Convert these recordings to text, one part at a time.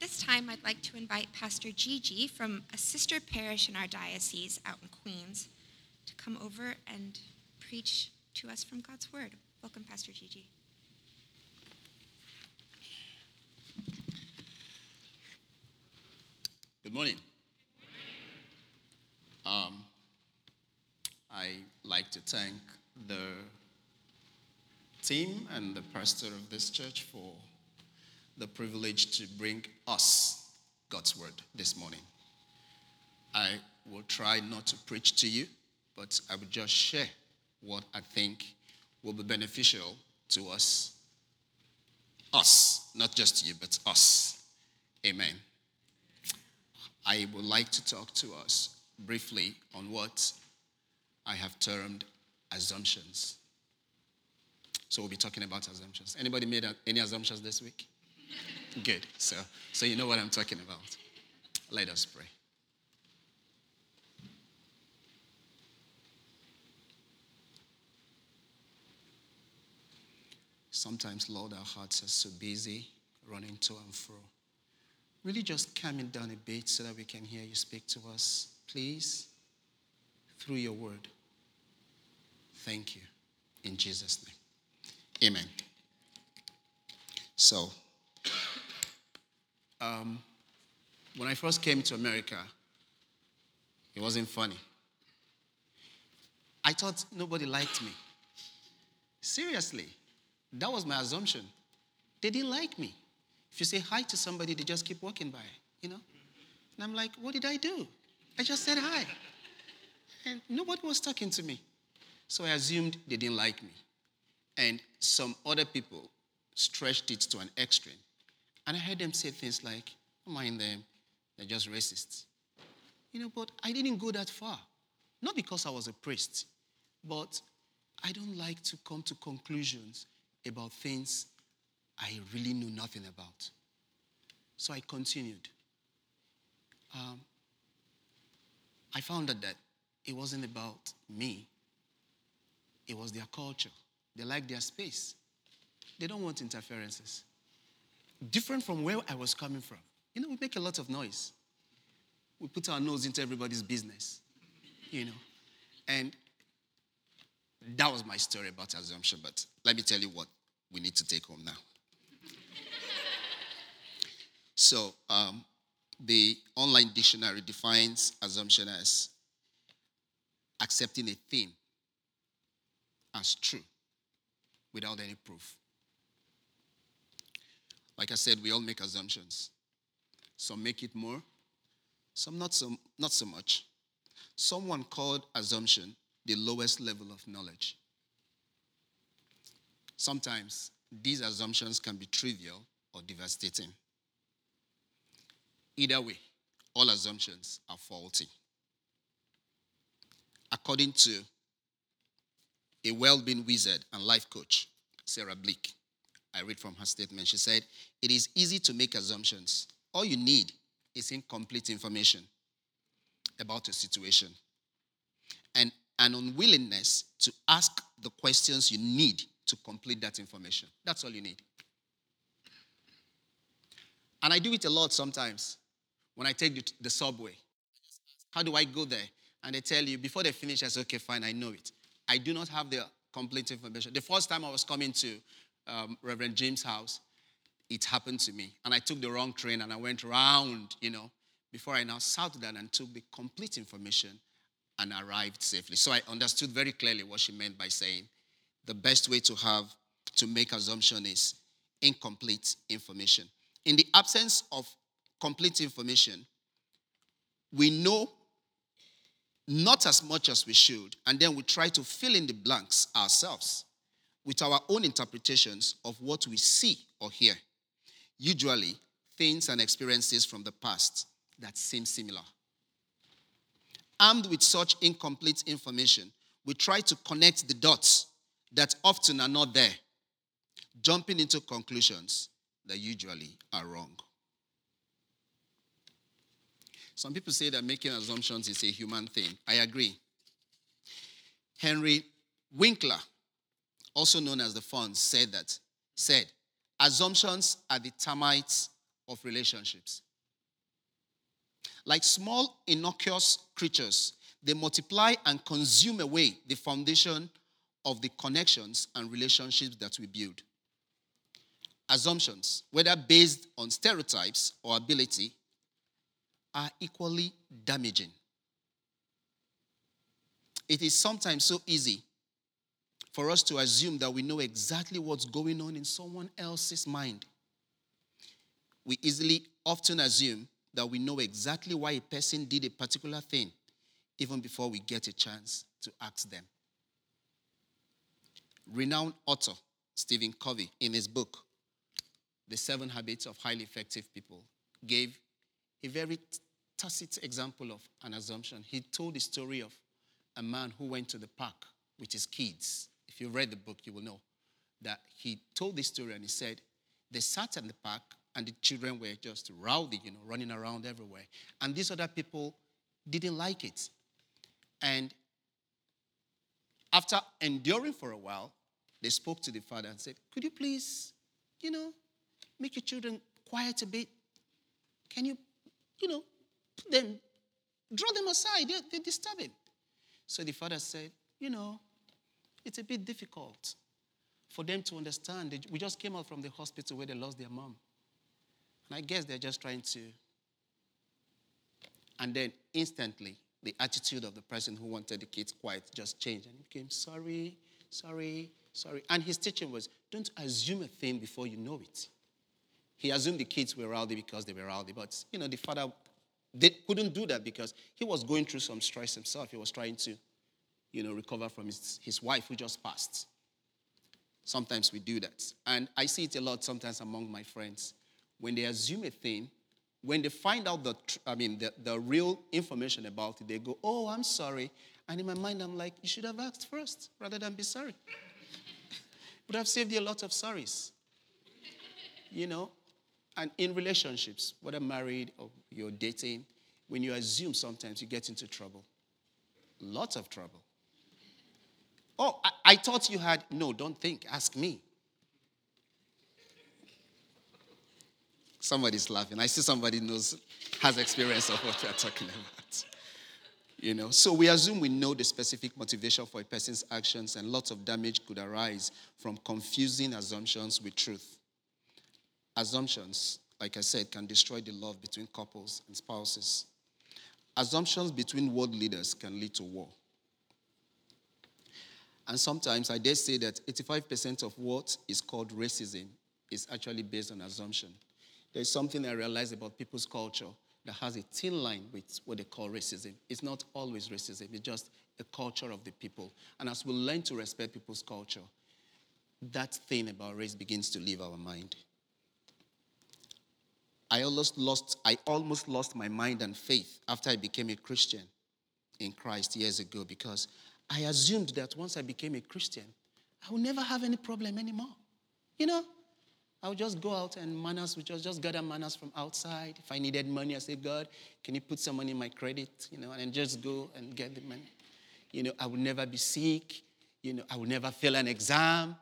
this time, I'd like to invite Pastor Gigi from a sister parish in our diocese out in Queens to come over and preach to us from God's Word. Welcome, Pastor Gigi. Good morning. Um, I like to thank the team and the pastor of this church for the privilege to bring us God's word this morning. I will try not to preach to you, but I will just share what I think will be beneficial to us. Us, not just you, but us. Amen. I would like to talk to us briefly on what I have termed assumptions. So we'll be talking about assumptions. Anybody made any assumptions this week? Good. So, so you know what I'm talking about. Let us pray. Sometimes, Lord, our hearts are so busy running to and fro. Really just calm it down a bit so that we can hear you speak to us, please, through your word. Thank you. In Jesus' name. Amen. So, um, when I first came to America, it wasn't funny. I thought nobody liked me. Seriously, that was my assumption. They didn't like me. If you say hi to somebody, they just keep walking by, you know? And I'm like, what did I do? I just said hi. And nobody was talking to me. So I assumed they didn't like me. And some other people stretched it to an extreme. And I heard them say things like, don't mind them, they're just racists. You know, but I didn't go that far. Not because I was a priest, but I don't like to come to conclusions about things I really knew nothing about. So I continued. Um, I found out that it wasn't about me, it was their culture. They like their space, they don't want interferences. Different from where I was coming from. You know, we make a lot of noise. We put our nose into everybody's business, you know. And that was my story about assumption, but let me tell you what we need to take home now. so, um, the online dictionary defines assumption as accepting a thing as true without any proof. Like I said, we all make assumptions. Some make it more, some not so, not so much. Someone called assumption the lowest level of knowledge. Sometimes these assumptions can be trivial or devastating. Either way, all assumptions are faulty. According to a well being wizard and life coach, Sarah Bleak, I read from her statement. She said, It is easy to make assumptions. All you need is incomplete information about a situation and an unwillingness to ask the questions you need to complete that information. That's all you need. And I do it a lot sometimes when I take the, subway. How do I go there? And they tell you, before they finish, I say, okay, fine, I know it. I do not have the complete information. The first time I was coming to um, Reverend James' house, it happened to me. And I took the wrong train and I went round, you know, before I now sat down and took the complete information and arrived safely. So I understood very clearly what she meant by saying the best way to have to make assumption is incomplete information. In the absence of complete information, we know not as much as we should, and then we try to fill in the blanks ourselves with our own interpretations of what we see or hear. Usually, things and experiences from the past that seem similar. Armed with such incomplete information, we try to connect the dots that often are not there, jumping into conclusions that usually are wrong. Some people say that making assumptions is a human thing. I agree. Henry Winkler, also known as the Fonz, said that said assumptions are the termites of relationships. Like small, innocuous creatures, they multiply and consume away the foundation of the connections and relationships that we build. Assumptions, whether based on stereotypes or ability, are equally damaging. It is sometimes so easy for us to assume that we know exactly what's going on in someone else's mind. We easily often assume that we know exactly why a person did a particular thing even before we get a chance to ask them. Renowned author Stephen Covey, in his book, The Seven Habits of Highly Effective People, gave a very tacit example of an assumption. He told the story of a man who went to the park with his kids. If you read the book, you will know that he told this story and he said, they sat in the park and the children were just rowdy, you know, running around everywhere. And these other people didn't like it. And after enduring for a while, they spoke to the father and said, Could you please, you know, make your children quiet a bit? Can you, you know, put them, draw them aside? They're, they're disturbing. So the father said, You know, it's a bit difficult for them to understand. We just came out from the hospital where they lost their mom. And I guess they're just trying to. And then instantly, the attitude of the person who wanted the kids quiet just changed. And he became sorry, sorry, sorry. And his teaching was don't assume a thing before you know it. He assumed the kids were rowdy because they were rowdy. But, you know, the father they couldn't do that because he was going through some stress himself. He was trying to, you know, recover from his, his wife who just passed. Sometimes we do that. And I see it a lot sometimes among my friends when they assume a thing, when they find out the, I mean, the, the real information about it, they go, oh, I'm sorry. And in my mind, I'm like, you should have asked first rather than be sorry. Would have saved you a lot of sorries. You know? And in relationships, whether married or you're dating, when you assume sometimes you get into trouble. Lots of trouble. Oh, I, I thought you had. No, don't think. Ask me. Somebody's laughing. I see somebody knows, has experience of what we're talking about. You know, so we assume we know the specific motivation for a person's actions, and lots of damage could arise from confusing assumptions with truth. Assumptions, like I said, can destroy the love between couples and spouses. Assumptions between world leaders can lead to war. And sometimes I dare say that 85% of what is called racism is actually based on assumption. There's something I realized about people's culture that has a thin line with what they call racism. It's not always racism, it's just a culture of the people. And as we learn to respect people's culture, that thing about race begins to leave our mind. I almost lost, I almost lost my mind and faith after I became a Christian in Christ years ago because I assumed that once I became a Christian, I would never have any problem anymore. You know, I would just go out and manners would just, just gather manners from outside. If I needed money, I say, God, can you put some money in my credit? You know, and just go and get the money. You know, I would never be sick. You know, I would never fail an exam.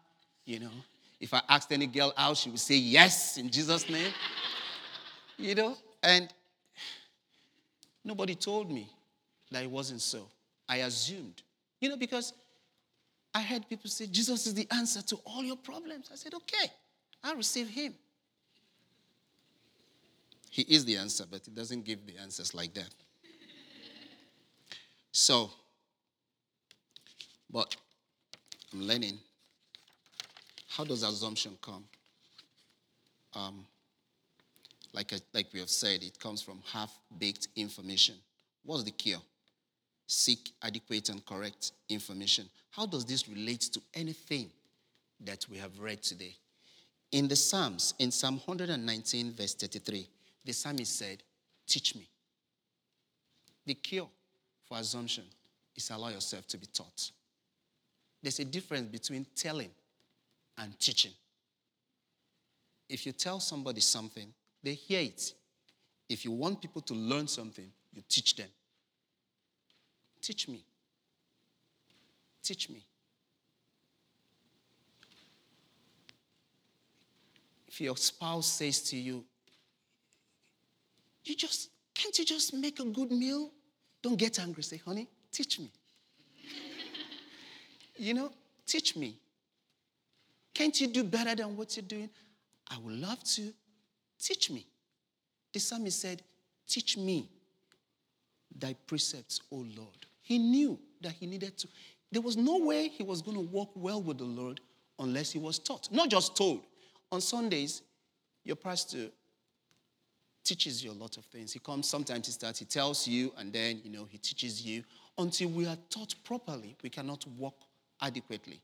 You know, if I asked any girl out, she would say yes in Jesus' name. you know, and nobody told me that it wasn't so. I assumed. You know, because I heard people say, Jesus is the answer to all your problems. I said, okay. I'll receive him. He is the answer, but he doesn't give the answers like that. So, but I'm learning. How does assumption come? Um, like, like we have said, it comes from half baked information. What's the cure? Seek adequate and correct information. How does this relate to anything that we have read today? In the Psalms, in Psalm 119, verse 33, the psalmist said, Teach me. The cure for assumption is allow yourself to be taught. There's a difference between telling and teaching. If you tell somebody something, they hear it. If you want people to learn something, you teach them. Teach me. Teach me. If your spouse says to you, You just, can't you just make a good meal? Don't get angry. Say, honey, teach me. you know, teach me. Can't you do better than what you're doing? I would love to. Teach me. The psalmist said, Teach me thy precepts, O Lord. He knew that he needed to. There was no way he was going to walk well with the Lord unless he was taught, not just told. On Sundays, your pastor teaches you a lot of things. He comes, sometimes he starts, he tells you, and then, you know, he teaches you. Until we are taught properly, we cannot walk adequately.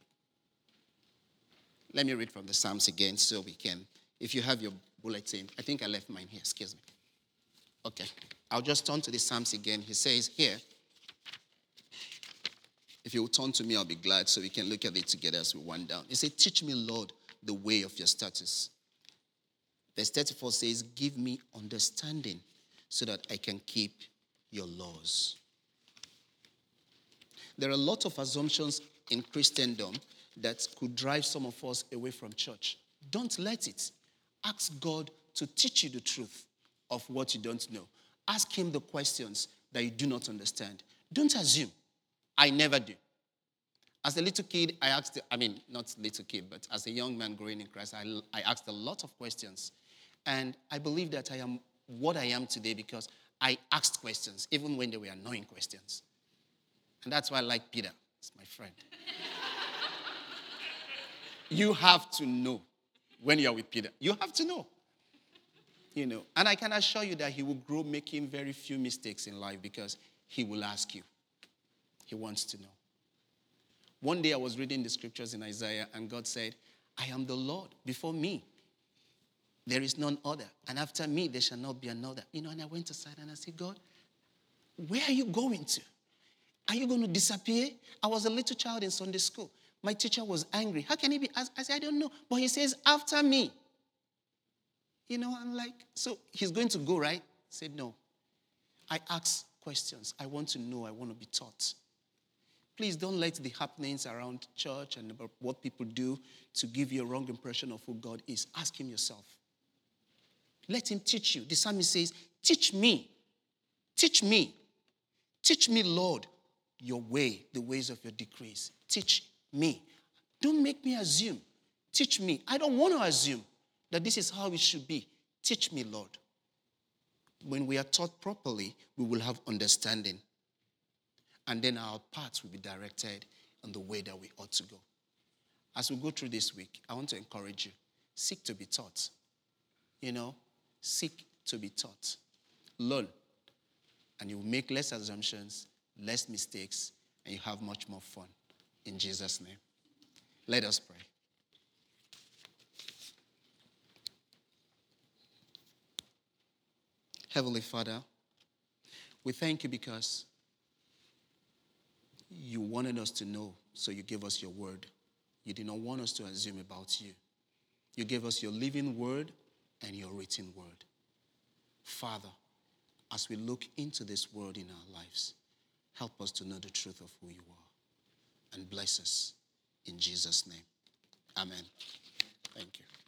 Let me read from the Psalms again so we can, if you have your bulletin, I think I left mine here, excuse me. Okay, I'll just turn to the Psalms again. He says here, if you will turn to me, I'll be glad so we can look at it together as we wind down. He said, Teach me, Lord, the way of your status. Verse 34 says, Give me understanding so that I can keep your laws. There are a lot of assumptions in Christendom that could drive some of us away from church. Don't let it. Ask God to teach you the truth of what you don't know. Ask Him the questions that you do not understand. Don't assume. I never do. As a little kid, I asked, I mean, not little kid, but as a young man growing in Christ, I, I asked a lot of questions. And I believe that I am what I am today because I asked questions, even when they were annoying questions. And that's why I like Peter. He's my friend. you have to know when you're with Peter. You have to know. You know, and I can assure you that he will grow making very few mistakes in life because he will ask you. He wants to know. One day I was reading the scriptures in Isaiah, and God said, I am the Lord. Before me, there is none other. And after me, there shall not be another. You know, and I went aside and I said, God, where are you going to? Are you going to disappear? I was a little child in Sunday school. My teacher was angry. How can he be? I said, I don't know. But he says, after me. You know, I'm like, so he's going to go, right? I said, no. I ask questions. I want to know. I want to be taught. Please don't let the happenings around church and about what people do to give you a wrong impression of who God is. Ask Him yourself. Let Him teach you. The psalmist says, Teach me. Teach me. Teach me, Lord, your way, the ways of your decrees. Teach me. Don't make me assume. Teach me. I don't want to assume that this is how it should be. Teach me, Lord. When we are taught properly, we will have understanding. And then our paths will be directed in the way that we ought to go. As we go through this week, I want to encourage you seek to be taught. You know, seek to be taught. Learn. And you will make less assumptions, less mistakes, and you have much more fun. In Jesus' name. Let us pray. Heavenly Father, we thank you because you wanted us to know, so you gave us your word. You did not want us to assume about you. You gave us your living word and your written word. Father, as we look into this world in our lives, help us to know the truth of who you are and bless us in Jesus' name. Amen. Thank you.